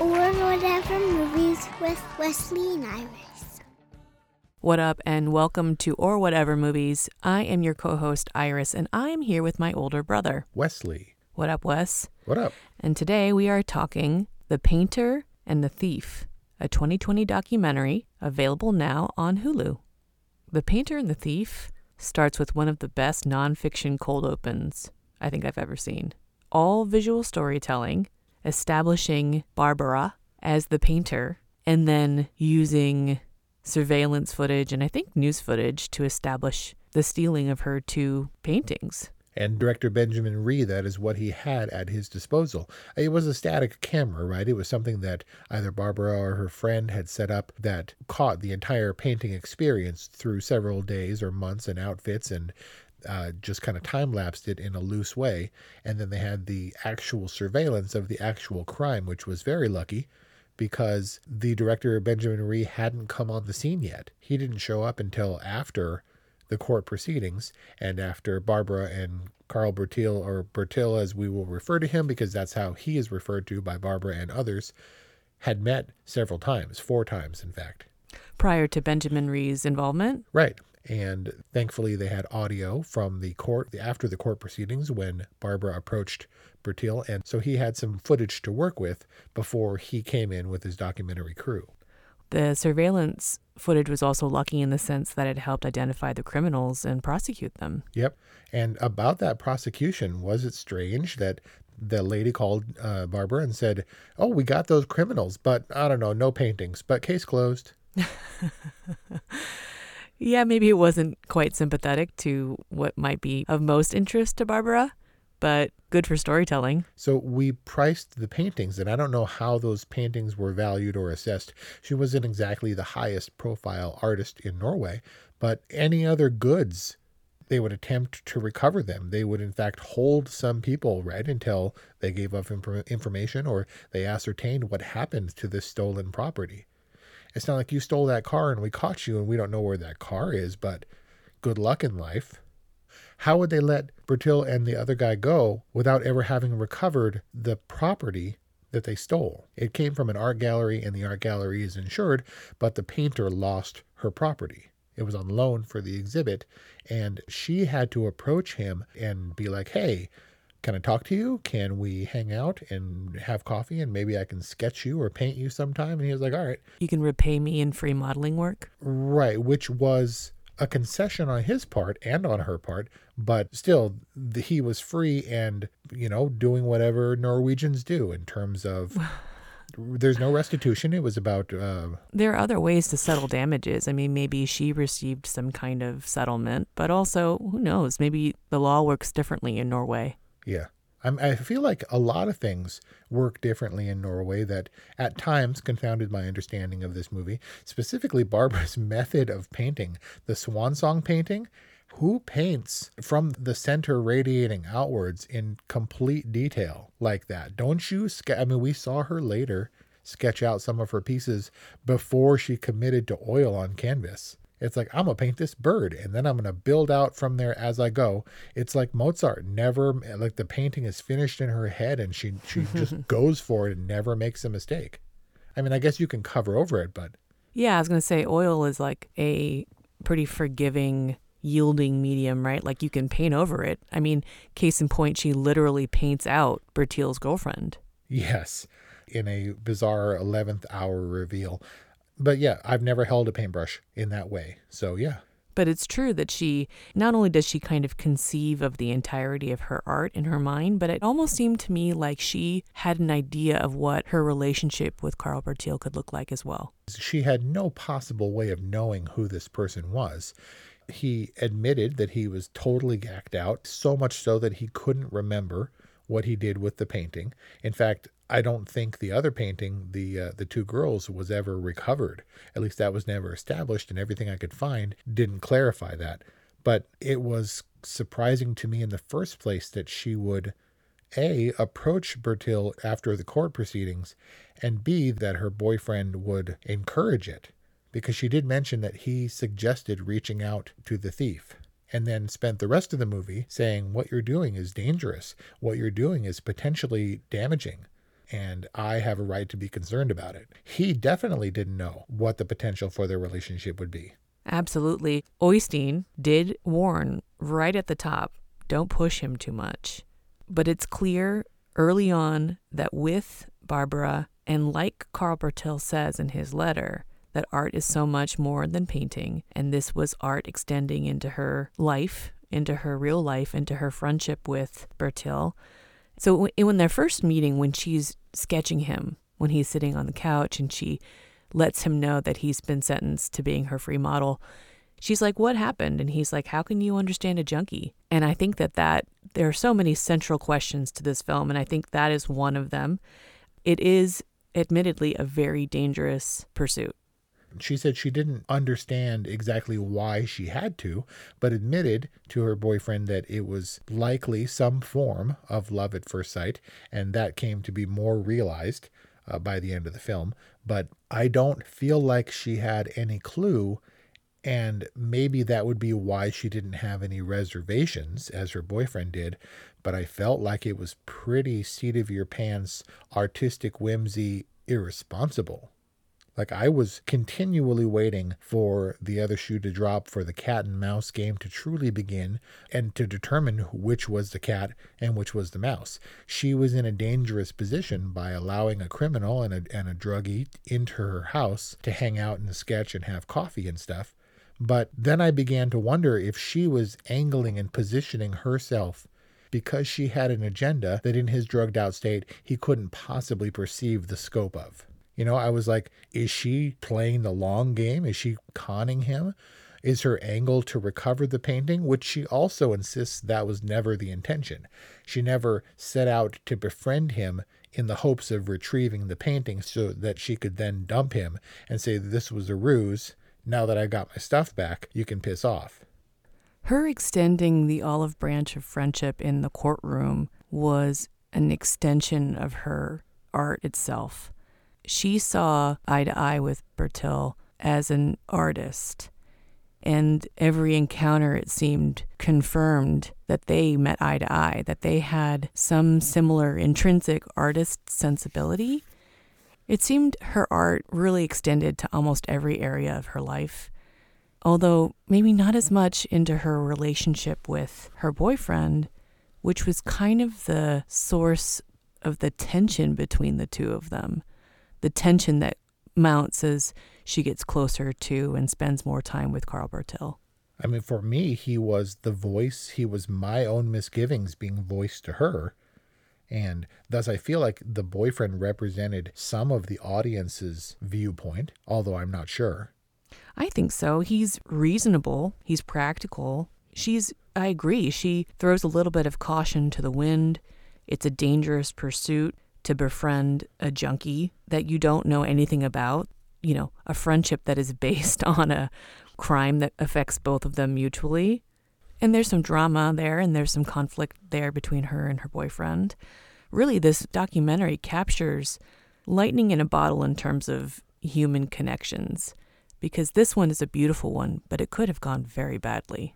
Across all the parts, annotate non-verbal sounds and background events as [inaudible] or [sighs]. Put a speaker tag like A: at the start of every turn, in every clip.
A: Or whatever movies with Wesley and Iris.
B: What up, and welcome to Or Whatever Movies. I am your co host, Iris, and I am here with my older brother,
C: Wesley.
B: What up, Wes?
C: What up?
B: And today we are talking The Painter and the Thief, a 2020 documentary available now on Hulu. The Painter and the Thief starts with one of the best nonfiction cold opens I think I've ever seen. All visual storytelling, establishing Barbora as the painter, and then using surveillance footage and I think news footage to establish the stealing of her two paintings.
C: And director Benjamin Ree, that is what he had at his disposal. It was a static camera, right? It was something that either Barbora or her friend had set up that caught the entire painting experience through several days or months and outfits and uh, just kind of time lapsed it in a loose way. And then they had the actual surveillance of the actual crime, which was very lucky because the director Benjamin Ree hadn't come on the scene yet. He didn't show up until after the court proceedings and after Barbora and Carl Bertil, or Bertil as we will refer to him because that's how he is referred to by Barbora and others, had met several times, four times in fact.
B: Prior to Benjamin Ree's involvement?
C: Right. And thankfully, they had audio from the court after the court proceedings when Barbora approached Bertil. And so he had some footage to work with before he came in with his documentary crew.
B: The surveillance footage was also lucky in the sense that it helped identify the criminals and prosecute them.
C: Yep. And about that prosecution, was it strange that the lady called uh, Barbora and said, Oh, we got those criminals, but I don't know, no paintings, but case closed? [laughs]
B: yeah, maybe it wasn't quite sympathetic to what might be of most interest to Barbora, but good for storytelling.
C: So we priced the paintings, and I don't know how those paintings were valued or assessed. She wasn't exactly the highest profile artist in Norway, but any other goods, they would attempt to recover them. They would, in fact, hold some people, right, until they gave up inf- information or they ascertained what happened to this stolen property. It's not like you stole that car and we caught you and we don't know where that car is, but good luck in life. How would they let Bertil and the other guy go without ever having recovered the property that they stole? It came from an art gallery and the art gallery is insured, but the painter lost her property. It was on loan for the exhibit, and she had to approach him and be like, hey, can I talk to you? Can we hang out and have coffee and maybe I can sketch you or paint you sometime? And he was like, all right.
B: You can repay me in free modeling work?
C: Right, which was a concession on his part and on her part, but still, the, he was free and, you know, doing whatever Norwegians do in terms of. [sighs] There's no restitution. It was about. Uh,
B: there are other ways to settle damages. I mean, maybe she received some kind of settlement, but also, who knows? Maybe the law works differently in Norway.
C: Yeah. I'm, I feel like a lot of things work differently in Norway that at times confounded my understanding of this movie, specifically Barbora's [laughs] method of painting. The swan song painting, who paints from the center radiating outwards in complete detail like that? Don't you? Ske- I mean, we saw her later sketch out some of her pieces before she committed to oil on canvas. It's like, I'm going to paint this bird and then I'm going to build out from there as I go. It's like Mozart never, like the painting is finished in her head and she, she just [laughs] goes for it and never makes a mistake. I mean, I guess you can cover over it, but.
B: Yeah, I was going to say oil is like a pretty forgiving, yielding medium, right? Like you can paint over it. I mean, case in point, she literally paints out Bertil's girlfriend.
C: Yes. in a bizarre 11th hour reveal. But yeah, I've never held a paintbrush in that way. So yeah.
B: But it's true that she not only does she kind of conceive of the entirety of her art in her mind, but it almost seemed to me like she had an idea of what her relationship with Carl Bertil could look like as well.
C: She had no possible way of knowing who this person was. He admitted that he was totally gacked out, so much so that he couldn't remember what he did with the painting. In fact, I don't think the other painting, the uh, the two girls, was ever recovered. At least that was never established, and everything I could find didn't clarify that. But it was surprising to me in the first place that she would a approach Bertil after the court proceedings, and b that her boyfriend would encourage it, because she did mention that he suggested reaching out to the thief and then spent the rest of the movie saying what you're doing is dangerous, what you're doing is potentially damaging and I have a right to be concerned about it. He definitely didn't know what the potential for their relationship would be.
B: Absolutely. Oystein did warn right at the top don't push him too much. But it's clear early on that with Barbora, and like Carl Bertil says in his letter, that art is so much more than painting, and this was art extending into her life, into her real life, into her friendship with Bertil. So when their first meeting, when she's sketching him, when he's sitting on the couch and she lets him know that he's been sentenced to being her free model, she's like, "What happened?" And he's like, "How can you understand a junkie?" And I think that that there are so many central questions to this film, and I think that is one of them. It is admittedly a very dangerous pursuit.
C: She said she didn't understand exactly why she had to, but admitted to her boyfriend that it was likely some form of love at first sight, and that came to be more realized uh, by the end of the film. But I don't feel like she had any clue, and maybe that would be why she didn't have any reservations, as her boyfriend did. But I felt like it was pretty seat of your pants, artistic whimsy, irresponsible. Like I was continually waiting for the other shoe to drop for the cat and mouse game to truly begin and to determine which was the cat and which was the mouse. She was in a dangerous position by allowing a criminal and a, and a druggie into her house to hang out and sketch and have coffee and stuff. But then I began to wonder if she was angling and positioning herself because she had an agenda that in his drugged out state he couldn't possibly perceive the scope of. You know, I was like, is she playing the long game? Is she conning him? Is her angle to recover the painting, which she also insists that was never the intention. She never set out to befriend him in the hopes of retrieving the painting so that she could then dump him and say this was a ruse. Now that I got my stuff back, you can piss off.
B: Her extending the olive branch of friendship in the courtroom was an extension of her art itself she saw eye to eye with Bertil as an artist. And every encounter, it seemed, confirmed that they met eye to eye, that they had some similar intrinsic artist sensibility. It seemed her art really extended to almost every area of her life, although maybe not as much into her relationship with her boyfriend, which was kind of the source of the tension between the two of them the tension that mounts as she gets closer to and spends more time with Carl Bertil.
C: I mean, for me, he was the voice. He was my own misgivings being voiced to her. And thus, I feel like the boyfriend represented some of the audience's viewpoint, although I'm not sure.
B: I think so. He's reasonable, he's practical. She's, I agree, she throws a little bit of caution to the wind. It's a dangerous pursuit to befriend a junkie that you don't know anything about, you know, a friendship that is based [laughs] on a crime that affects both of them mutually. And there's some drama there and there's some conflict there between her and her boyfriend. Really, this documentary captures lightning in a bottle in terms of human connections because this one is a beautiful one, but it could have gone very badly.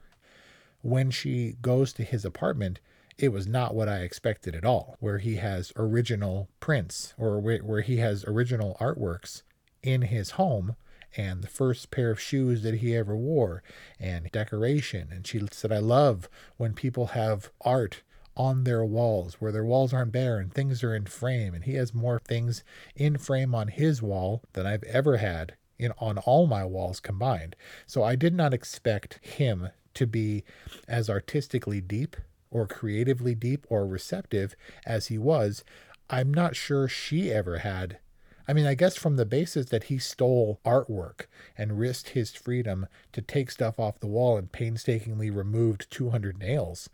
C: When she goes to his apartment, it was not what I expected at all, where he has original prints or where he has original artworks in his home and the first pair of shoes that he ever wore and decoration. And she said, I love when people have art on their walls, where their walls aren't bare and things are in frame. And he has more things in frame on his wall than I've ever had in on all my walls combined. So I did not expect him to be as artistically deep or creatively deep or receptive as he was. I'm not sure she ever had I mean, I guess from the basis that he stole artwork and risked his freedom to take stuff off the wall and painstakingly removed 200 nails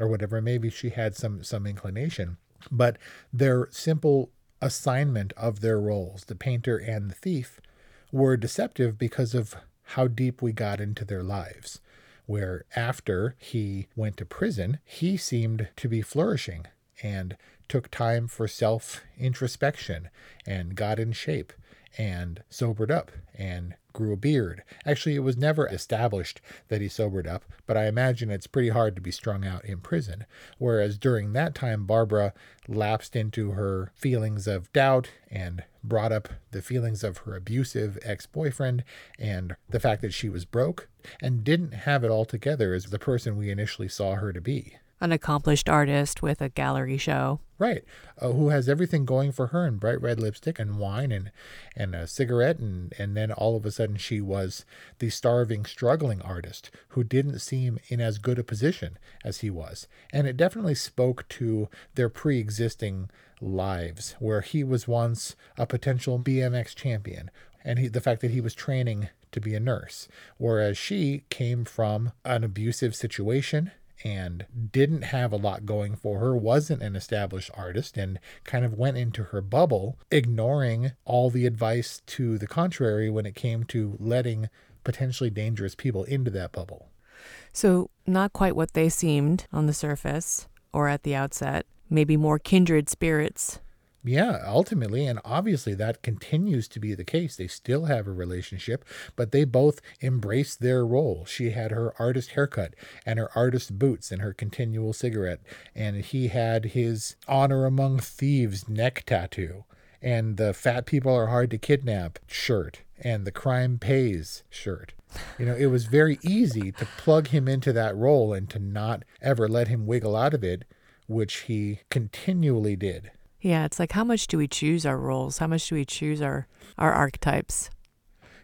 C: or whatever, maybe she had some some inclination. But their simple assignment of their roles, the painter and the thief, were deceptive because of how deep we got into their lives. Where after he went to prison, he seemed to be flourishing and took time for self introspection and got in shape and sobered up and grew a beard. Actually, it was never established that he sobered up, but I imagine it's pretty hard to be strung out in prison. Whereas during that time, Barbora lapsed into her feelings of doubt and brought up the feelings of her abusive ex boyfriend and the fact that she was broke and didn't have it all together as the person we initially saw her to be
B: an accomplished artist with a gallery show.
C: Right. Uh, who has everything going for her and bright red lipstick and wine and, and a cigarette. And, and then all of a sudden she was the starving, struggling artist who didn't seem in as good a position as he was. And it definitely spoke to their pre existing lives, where he was once a potential BMX champion. And he, the fact that he was training to be a nurse, whereas she came from an abusive situation and didn't have a lot going for her, wasn't an established artist, and kind of went into her bubble, ignoring all the advice to the contrary when it came to letting potentially dangerous people into that bubble.
B: So, not quite what they seemed on the surface or at the outset, maybe more kindred spirits
C: yeah, ultimately, and obviously that continues to be the case. They still have a relationship, but they both embrace their role. She had her artist haircut and her artist boots and her continual cigarette, and he had his honor among thieves neck tattoo and the fat people are hard to kidnap shirt and the crime pays shirt. You know, it was very easy to plug him into that role and to not ever let him wiggle out of it, which he continually did.
B: Yeah, it's like how much do we choose our roles? How much do we choose our our archetypes?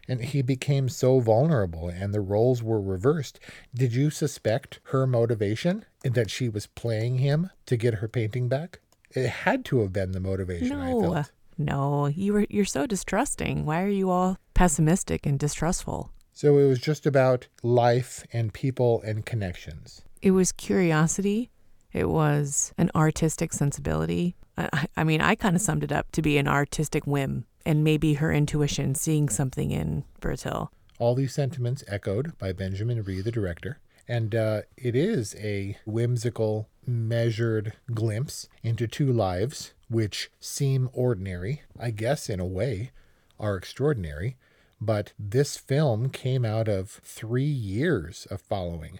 C: And he became so vulnerable and the roles were reversed. Did you suspect her motivation that she was playing him to get her painting back? It had to have been the motivation,
B: no. No, you were you're so distrusting. Why are you all pessimistic and distrustful?
C: So it was just about life and people and connections.
B: It was curiosity. It was an artistic sensibility. I, I mean, I kind of summed it up to be an artistic whim and maybe her intuition seeing something in Bertil.
C: All these sentiments echoed by Benjamin Ree, the director. And uh, it is a whimsical, measured glimpse into two lives which seem ordinary, I guess, in a way, are extraordinary. But this film came out of three years of following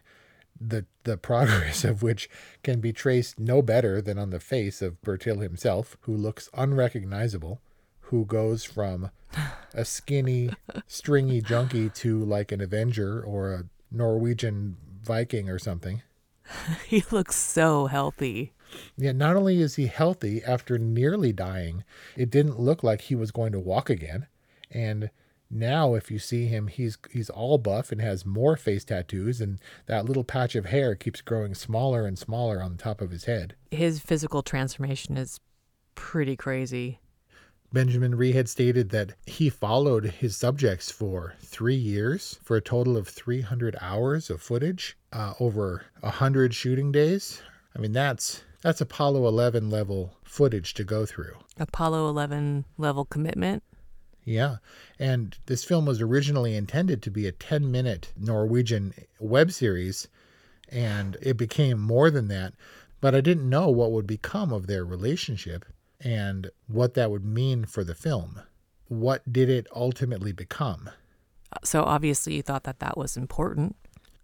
C: the the progress of which can be traced no better than on the face of Bertil himself, who looks unrecognizable, who goes from a skinny, stringy junkie to like an Avenger or a Norwegian Viking or something. [laughs]
B: he looks so healthy.
C: Yeah, not only is he healthy after nearly dying, it didn't look like he was going to walk again. And now, if you see him, he's he's all buff and has more face tattoos, and that little patch of hair keeps growing smaller and smaller on the top of his head.
B: His physical transformation is pretty crazy.
C: Benjamin Ree had stated that he followed his subjects for three years for a total of 300 hours of footage uh, over 100 shooting days. I mean, that's that's Apollo 11 level footage to go through.
B: Apollo 11 level commitment.
C: Yeah. And this film was originally intended to be a 10 minute Norwegian web series, and it became more than that. But I didn't know what would become of their relationship and what that would mean for the film. What did it ultimately become?
B: So obviously, you thought that that was important.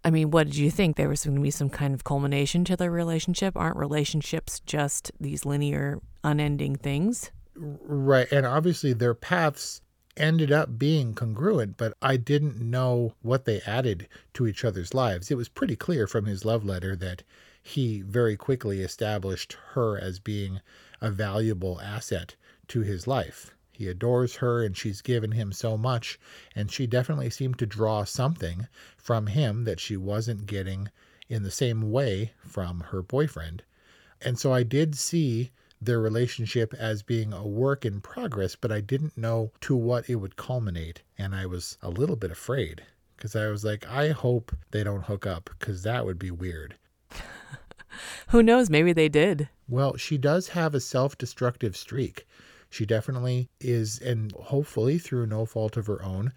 B: I mean, what did you think? There was going to be some kind of culmination to their relationship? Aren't relationships just these linear, unending things?
C: Right. And obviously, their paths ended up being congruent, but I didn't know what they added to each other's lives. It was pretty clear from his love letter that he very quickly established her as being a valuable asset to his life. He adores her and she's given him so much, and she definitely seemed to draw something from him that she wasn't getting in the same way from her boyfriend. And so I did see their relationship as being a work in progress, but I didn't know to what it would culminate. And I was a little bit afraid because I was like, I hope they don't hook up because that would be weird. [laughs]
B: Who knows? Maybe they did.
C: Well, she does have a self destructive streak. She definitely is, and hopefully through no fault of her own,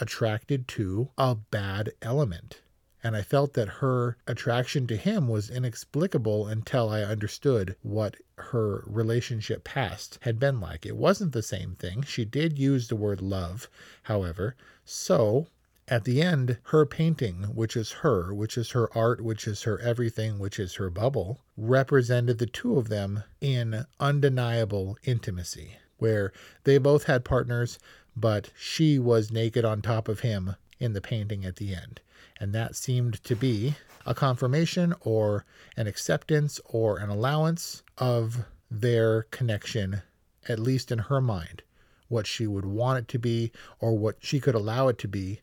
C: attracted to a bad element. And I felt that her attraction to him was inexplicable until I understood what her relationship past had been like. It wasn't the same thing. She did use the word love, however. So at the end, her painting, which is her, which is her art, which is her everything, which is her bubble, represented the two of them in undeniable intimacy, where they both had partners, but she was naked on top of him in the painting at the end. And that seemed to be a confirmation or an acceptance or an allowance of their connection, at least in her mind, what she would want it to be or what she could allow it to be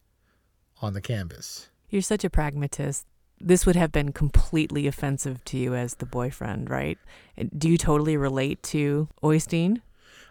C: on the canvas.
B: You're such a pragmatist. This would have been completely offensive to you as the boyfriend, right? Do you totally relate to Oystein?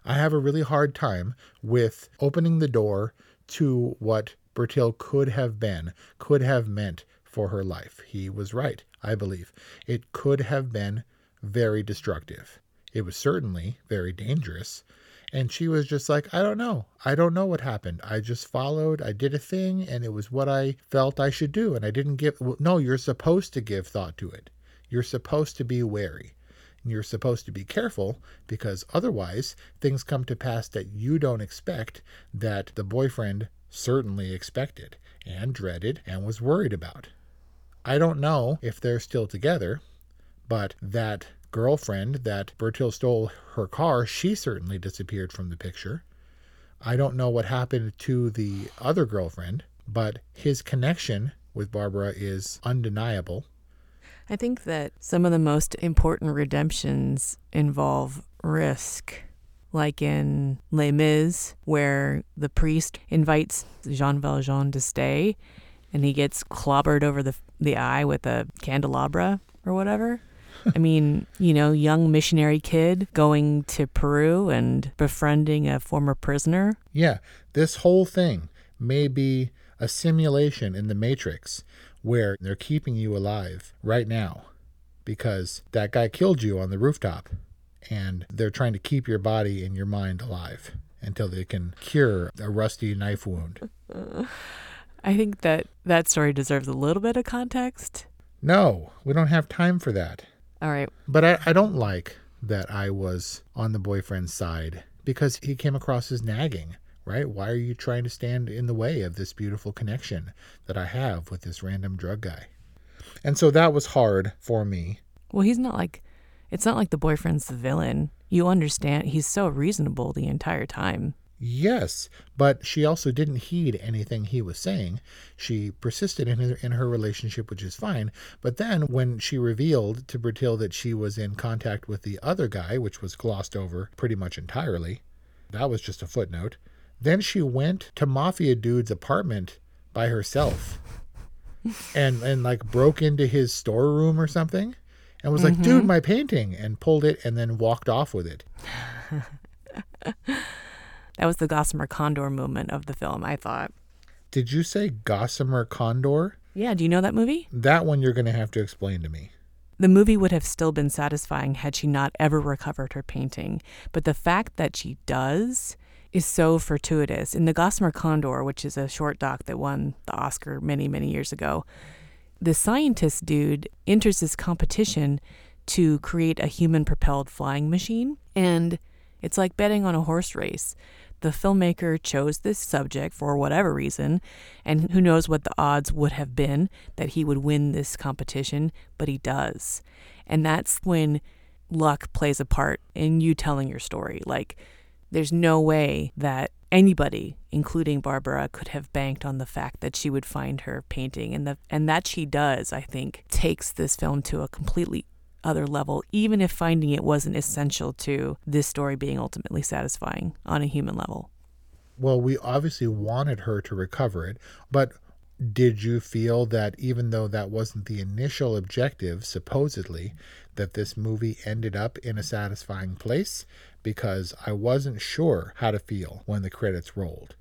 C: I have a really hard time with opening the door to what Bertil could have been, could have meant for her life. He was right, I believe. It could have been very destructive. It was certainly very dangerous. And she was just like, I don't know. I don't know what happened. I just followed. I did a thing, and it was what I felt I should do. And I didn't give. No, you're supposed to give thought to it. You're supposed to be wary. You're supposed to be careful because otherwise things come to pass that you don't expect that the boyfriend certainly expected and dreaded and was worried about. I don't know if they're still together, but that girlfriend that Bertil stole her car, she certainly disappeared from the picture. I don't know what happened to the other girlfriend, but his connection with Barbora is undeniable.
B: I think that some of the most important redemptions involve risk. Like in Les Mis, where the priest invites Jean Valjean to stay and he gets clobbered over the, the eye with a candelabra or whatever. [laughs] I mean, you know, young missionary kid going to Peru and befriending a former prisoner.
C: Yeah, this whole thing may be a simulation in the Matrix where they're keeping you alive right now because that guy killed you on the rooftop and they're trying to keep your body and your mind alive until they can cure a rusty knife wound. [laughs]
B: I think that that story deserves a little bit of context.
C: No, we don't have time for that.
B: All right.
C: But I, I don't like that I was on the boyfriend's side because he came across as nagging, right? Why are you trying to stand in the way of this beautiful connection that I have with this random drug guy? And so that was hard for me.
B: Well, he's not like, it's not like the boyfriend's the villain. You understand, he's so reasonable the entire time.
C: Yes, but she also didn't heed anything he was saying. She persisted in her, in her relationship, which is fine. But then, when she revealed to Bertil that she was in contact with the other guy, which was glossed over pretty much entirely, that was just a footnote. Then she went to Mafia Dude's apartment by herself [laughs] and, and like broke into his storeroom or something and was like,
B: Mm-hmm.
C: dude, my painting, and pulled it and then walked off with it. [laughs]
B: That was the Gossamer Condor moment of the film, I thought.
C: Did you say Gossamer Condor?
B: Yeah, do you know that movie?
C: That one you're going to have to explain to me.
B: The movie would have still been satisfying had she not ever recovered her painting. But the fact that she does is so fortuitous. In The Gossamer Condor, which is a short doc that won the Oscar many, many years ago, the scientist dude enters this competition to create a human propelled flying machine. And it's like betting on a horse race. The filmmaker chose this subject for whatever reason, and who knows what the odds would have been that he would win this competition, but he does. And that's when luck plays a part in you telling your story. Like, there's no way that anybody, including Barbora, could have banked on the fact that she would find her painting, and the and that she does, I think, takes this film to a completely other level, even if finding it wasn't essential to this story being ultimately satisfying on a human level.
C: Well, we obviously wanted her to recover it, but did you feel that even though that wasn't the initial objective, supposedly, that this movie ended up in a satisfying place? Because I wasn't sure how to feel when the credits rolled.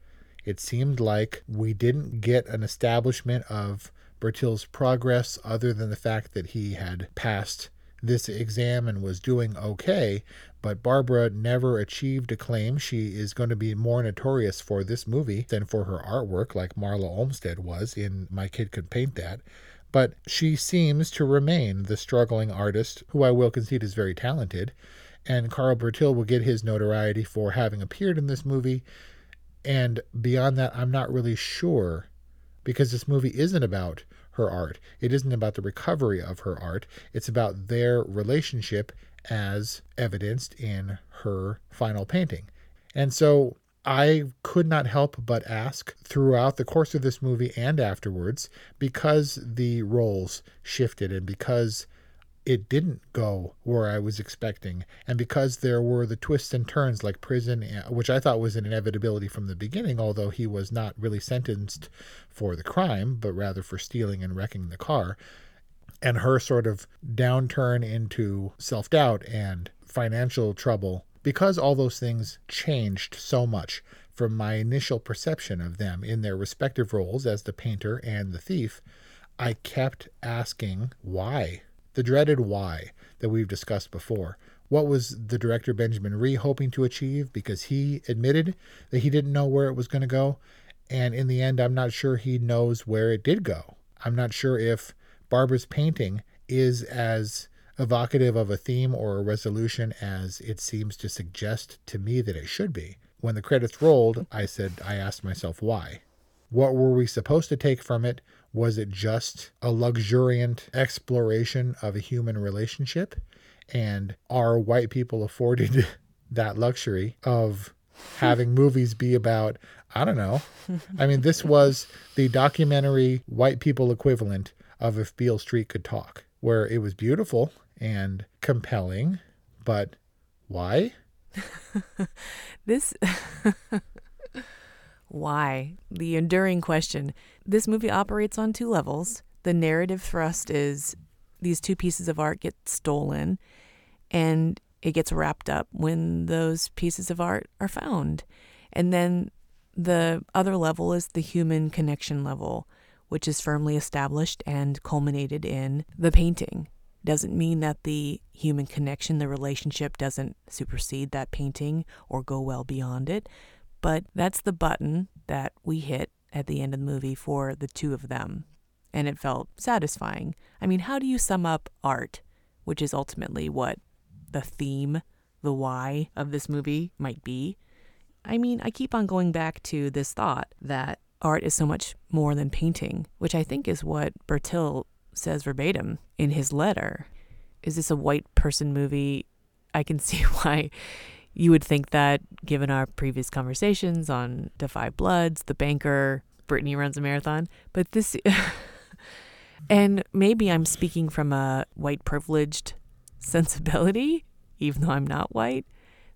C: It seemed like we didn't get an establishment of Bertil's progress other than the fact that he had passed this exam and was doing okay, but Barbora never achieved acclaim. She is going to be more notorious for this movie than for her artwork, like Marla Olmstead was in My Kid Could Paint That. But she seems to remain the struggling artist, who I will concede is very talented. And Carl Bertil will get his notoriety for having appeared in this movie. And beyond that, I'm not really sure because this movie isn't about her art. It isn't about the recovery of her art. It's about their relationship as evidenced in her final painting. And so I could not help but ask throughout the course of this movie and afterwards because the roles shifted and because it didn't go where I was expecting. And because there were the twists and turns like prison, eh, which I thought was an inevitability from the beginning, although he was not really sentenced for the crime, but rather for stealing and wrecking the car, and her sort of downturn into self doubt and financial trouble, because all those things changed so much from my initial perception of them in their respective roles as the painter and the thief, I kept asking why the dreaded why that we've discussed before. What was the director Benjamin Ree hoping to achieve? Because he admitted that he didn't know where it was going to go. And in the end, I'm not sure he knows where it did go. I'm not sure if Barbora's painting is as evocative of a theme or a resolution as it seems to suggest to me that it should be. When the credits rolled, I said, I asked myself why. What were we supposed to take from it? Was it just a luxuriant exploration of a human relationship? And are white people afforded [laughs] that luxury of [laughs] having movies be about, I don't know. I mean, this was the documentary white people equivalent of If Beale Street Could Talk, where it was beautiful and compelling, but why? [laughs]
B: this why? The enduring question. This movie operates on two levels. The narrative thrust is these two pieces of art get stolen, and it gets wrapped up when those pieces of art are found. And then the other level is the human connection level, which is firmly established and culminated in the painting. Doesn't mean that the human connection, the relationship, doesn't supersede that painting or go well beyond it, but that's the button that we hit at the end of the movie for the two of them. And it felt satisfying. I mean, how do you sum up art, which is ultimately what the theme, the why of this movie might be? I mean, I keep on going back to this thought that art is so much more than painting, which I think is what Bertil says verbatim in his letter. Is this a white person movie? I can [laughs] see why you would think that, given our previous conversations on 5 Bloods, The Banker, Brittany runs a marathon, but this, [laughs] and maybe I'm speaking from a white privileged sensibility, even though I'm not white,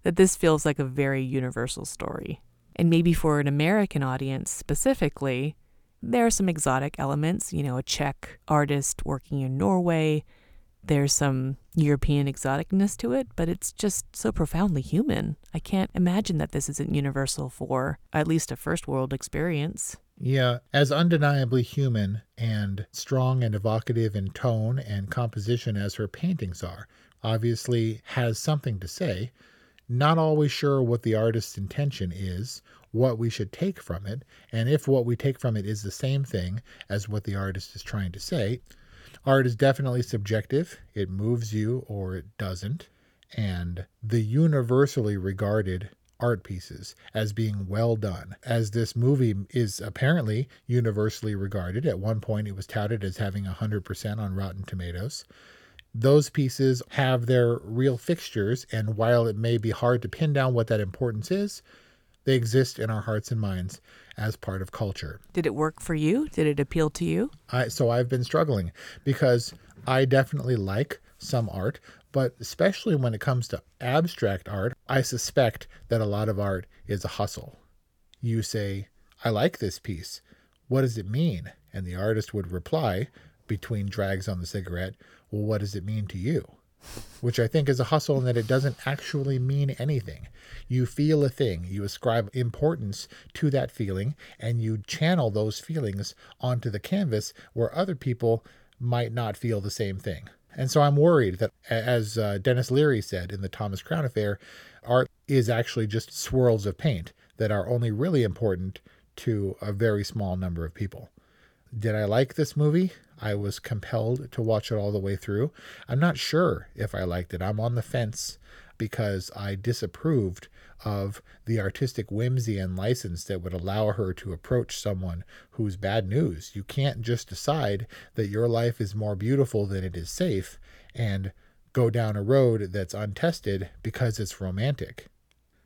B: that this feels like a very universal story. And maybe for an American audience specifically, there are some exotic elements, you know, a Czech artist working in Norway, there's some European exoticness to it, but it's just so profoundly human. I can't imagine that this isn't universal for at least a first world experience.
C: Yeah, as undeniably human and strong and evocative in tone and composition as her paintings are, obviously has something to say. Not always sure what the artist's intention is, what we should take from it, and if what we take from it is the same thing as what the artist is trying to say. Art is definitely subjective, it moves you or it doesn't. And the universally regarded art pieces as being well done, as this movie is apparently universally regarded. At one point, it was touted as having 100% on Rotten Tomatoes. Those pieces have their real fixtures, and while it may be hard to pin down what that importance is, They exist in our hearts and minds as part of culture.
B: Did it work for you? Did it appeal to you?
C: I, so I've been struggling because I definitely like some art, but especially when it comes to abstract art, I suspect that a lot of art is a hustle. You say, I like this piece. What does it mean? And the artist would reply, between drags on the cigarette, Well, what does it mean to you? Which I think is a hustle in that it doesn't actually mean anything. You feel a thing, you ascribe importance to that feeling, and you channel those feelings onto the canvas where other people might not feel the same thing. And so I'm worried that, as uh, Denis Leary said in the Thomas Crown Affair, art is actually just swirls of paint that are only really important to a very small number of people. Did I like this movie? I was compelled to watch it all the way through. I'm not sure if I liked it. I'm on the fence because I disapproved of the artistic whimsy and license that would allow her to approach someone who's bad news. You can't just decide that your life is more beautiful than it is safe and go down a road that's untested because it's romantic.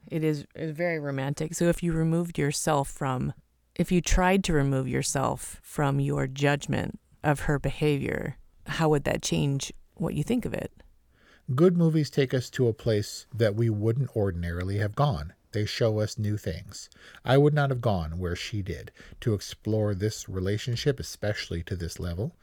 B: It is very romantic. So if you removed yourself from, if you tried to remove yourself from your judgment of her behavior, how would that change what you think of it?
C: Good movies take us to a place that we wouldn't ordinarily have gone. They show us new things. I would not have gone where she did to explore this relationship, especially to this level.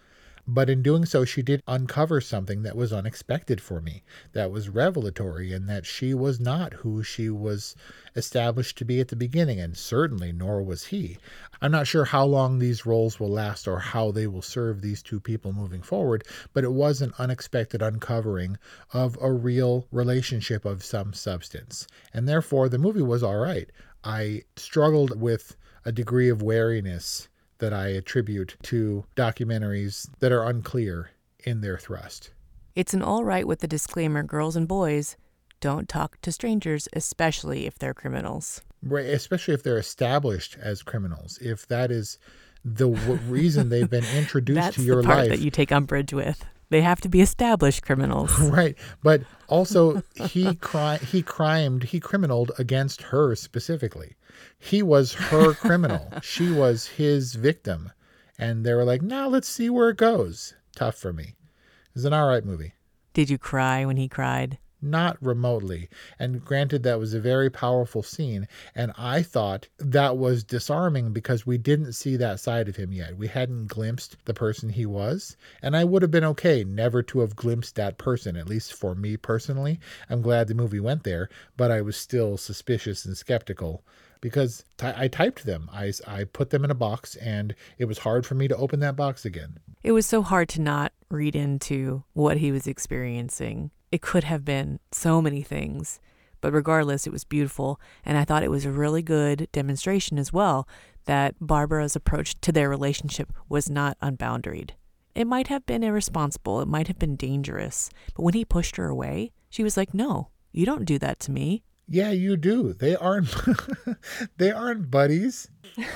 C: But in doing so, she did uncover something that was unexpected for me, that was revelatory, and that she was not who she was established to be at the beginning, and certainly nor was he. I'm not sure how long these roles will last or how they will serve these two people moving forward, but it was an unexpected uncovering of a real relationship of some substance. And therefore, the movie was all right. I struggled with a degree of wariness that I attribute to documentaries that are unclear in their thrust.
B: It's an all right with the disclaimer girls and boys, don't talk to strangers, especially if they're criminals.
C: Right, especially if they're established as criminals. If that is the w- reason they've been [laughs] introduced to your life.
B: That's the part
C: life.
B: that you take umbrage with. They have to be established criminals. [laughs]
C: right. But also he cri- he crimed, he criminaled against her specifically. He was her [laughs] criminal. she was his victim. And they were like, now let's see where it goes. Tough for me. It's an all right movie.
B: Did you cry when he cried?
C: Not remotely. And granted, that was a very powerful scene. And I thought that was disarming because we didn't see that side of him yet. We hadn't glimpsed the person he was. And I would have been okay never to have glimpsed that person, at least for me personally. I'm glad the movie went there, but I was still suspicious and skeptical because t- I typed them. I, I put them in a box and it was hard for me to open that box again.
B: It was so hard to not read into what he was experiencing. It could have been so many things, but regardless, it was beautiful. And I thought it was a really good demonstration as well that Barbora's approach to their relationship was not unboundaried. It might have been irresponsible, it might have been dangerous, but when he pushed her away, she was like, No, you don't do that to me.
C: Yeah, you do. They aren't [laughs] they aren't buddies. [laughs]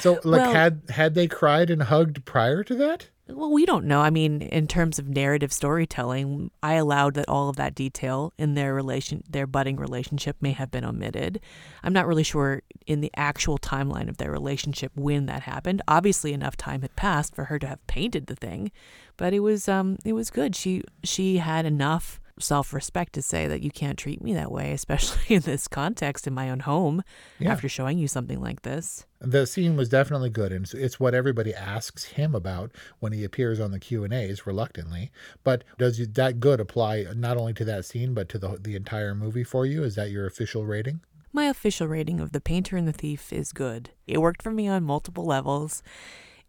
C: So like
B: Well-
C: had had they cried and hugged prior to that?
B: Well, we don't know. I mean, in terms of narrative storytelling, I allowed that all of that detail in their relation, their budding relationship, may have been omitted. I'm not really sure in the actual timeline of their relationship when that happened. Obviously, enough time had passed for her to have painted the thing, but it was um, it was good. She she had enough self-respect to say that you can't treat me that way, [laughs] especially in this context in my own home.
C: Yeah.
B: After showing you something like this.
C: The scene was definitely good, and it's- it's what everybody asks him about when he appears on the Q and A's reluctantly. But does that good apply not only to that scene but to the the entire movie for you? Is that your official rating?
B: My official rating of The Painter and the Thief is good. It worked for me on multiple levels.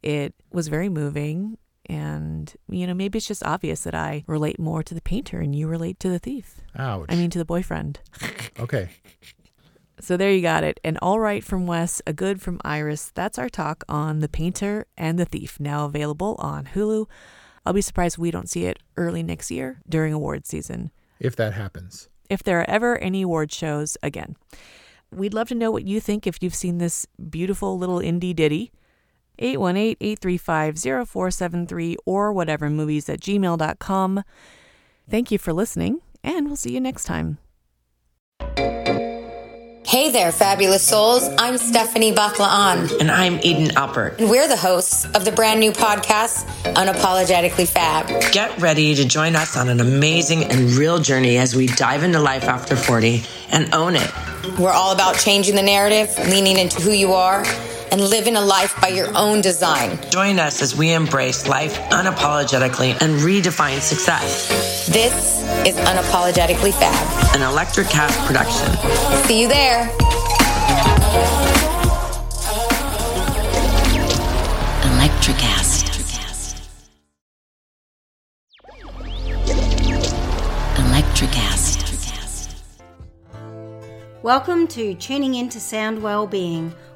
B: It was very moving. And, you know, maybe it's just obvious that I relate more to the painter and you relate to the thief.
C: Ouch.
B: I mean, to the boyfriend. [laughs]
C: Okay.
B: So there you got it. An all right from Wes, a good from Iris. That's our talk on The Painter and the Thief, now available on Hulu. I'll be surprised if we don't see it early next year during award season.
C: If that happens.
B: if there are ever any award shows again. We'd love to know what you think if you've seen this beautiful little indie ditty. 818-835-0473 or whatever movies at gmail.com. Thank you for listening, and we'll see you next time.
D: Hey Hey there, fabulous souls. I'm Stephanie Baklaan.
E: And I'm Eden Alpert.
D: And we're the hosts of the brand new podcast, Unapologetically Fab.
E: Get ready to join us on an amazing and real journey as we dive into life after 40 and own it.
D: We're all about changing the narrative, leaning into who you are, and living a life by your own design.
E: Join us as we embrace life unapologetically and redefine success.
D: This is Unapologetically Fab,
E: an Electricast production.
D: See you there.
F: Electricast. Electricast.
G: Welcome to Tuning Into Sound Wellbeing,